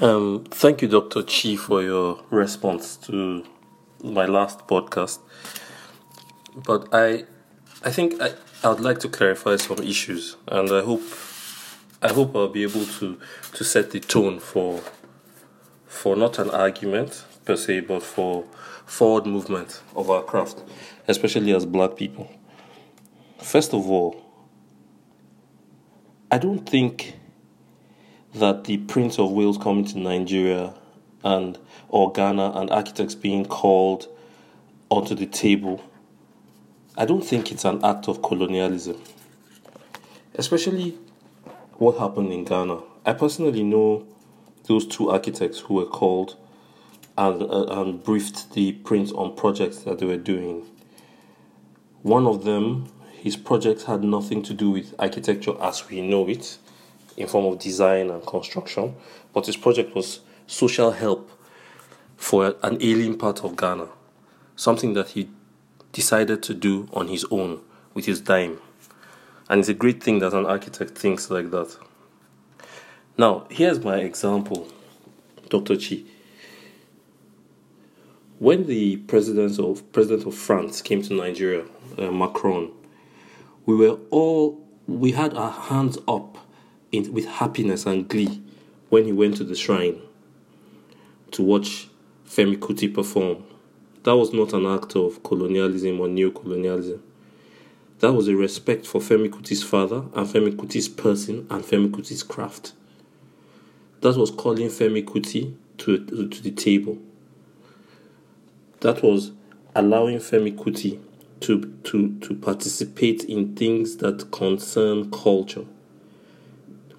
Um, thank you, Dr. Chi, for your response to my last podcast. But I, I think I, I would like to clarify some issues, and I hope, I hope I'll be able to to set the tone for, for not an argument per se, but for forward movement of our craft, especially as Black people. First of all, I don't think that the Prince of Wales coming to Nigeria and or Ghana and architects being called onto the table, I don't think it's an act of colonialism. Especially what happened in Ghana. I personally know those two architects who were called and, uh, and briefed the prince on projects that they were doing. One of them, his project had nothing to do with architecture as we know it in form of design and construction, but his project was social help for an alien part of Ghana, something that he decided to do on his own with his dime. And it's a great thing that an architect thinks like that. Now, here's my example, Dr. Chi. When the president of president of France came to Nigeria, uh, Macron, we were all we had our hands up in, with happiness and glee when he went to the shrine to watch Femi Kuti perform. That was not an act of colonialism or neo-colonialism. That was a respect for Femi Kuti's father and Femi Kuti's person and Femi Kuti's craft. That was calling Femi Kuti to, to the table. That was allowing Femi Kuti to, to, to participate in things that concern culture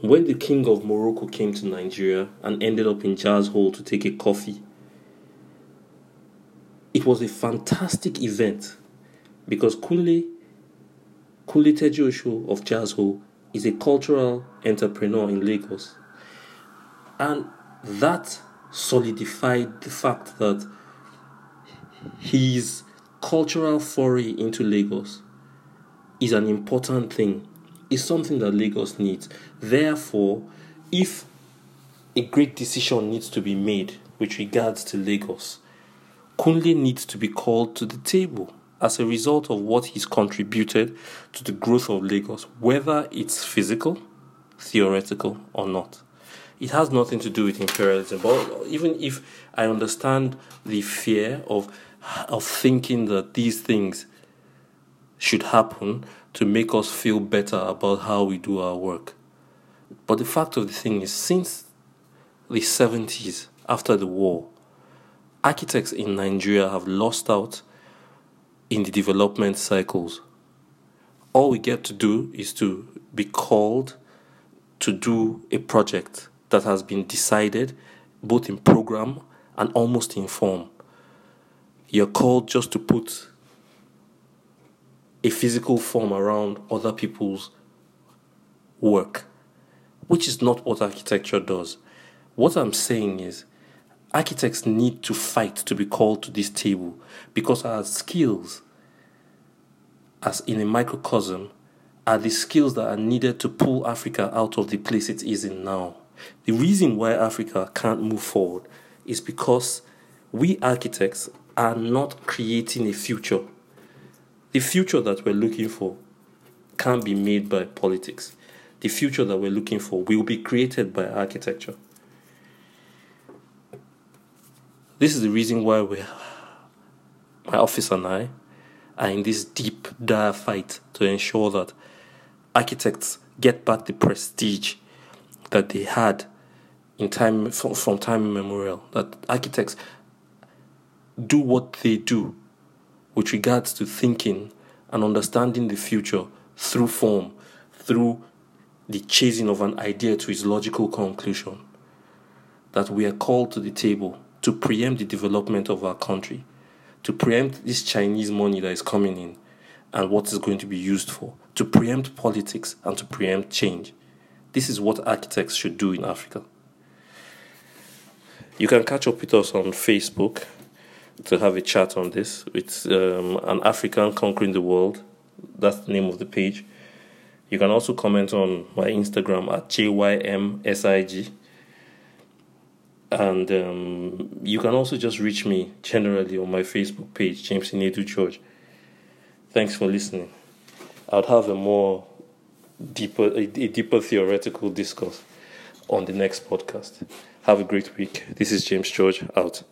when the king of Morocco came to Nigeria and ended up in Jazzhole to take a coffee, it was a fantastic event because Kunle, Kunle Tejuosho of Jazzhole is a cultural entrepreneur in Lagos. And that solidified the fact that his cultural foray into Lagos is an important thing is something that Lagos needs. Therefore, if a great decision needs to be made with regards to Lagos, Kunle needs to be called to the table as a result of what he's contributed to the growth of Lagos, whether it's physical, theoretical, or not. It has nothing to do with imperialism. But even if I understand the fear of of thinking that these things should happen, to make us feel better about how we do our work. But the fact of the thing is, since the 70s, after the war, architects in Nigeria have lost out in the development cycles. All we get to do is to be called to do a project that has been decided both in program and almost in form. You're called just to put a physical form around other people's work, which is not what architecture does. What I'm saying is, architects need to fight to be called to this table because our skills, as in a microcosm, are the skills that are needed to pull Africa out of the place it is in now. The reason why Africa can't move forward is because we architects are not creating a future the future that we're looking for can't be made by politics. The future that we're looking for will be created by architecture. This is the reason why we, my office and I, are in this deep, dire fight to ensure that architects get back the prestige that they had in time from, from time immemorial. That architects do what they do with regards to thinking and understanding the future through form, through the chasing of an idea to its logical conclusion. That we are called to the table to preempt the development of our country, to preempt this Chinese money that is coming in and what is going to be used for, to preempt politics and to preempt change. This is what architects should do in Africa. You can catch up with us on Facebook to have a chat on this. It's um, an African conquering the world. That's the name of the page. You can also comment on my Instagram at JYMSIG. And um, you can also just reach me generally on my Facebook page, James Inedu George. Thanks for listening. I'll have a more deeper, a, a deeper theoretical discourse on the next podcast. Have a great week. This is James George out.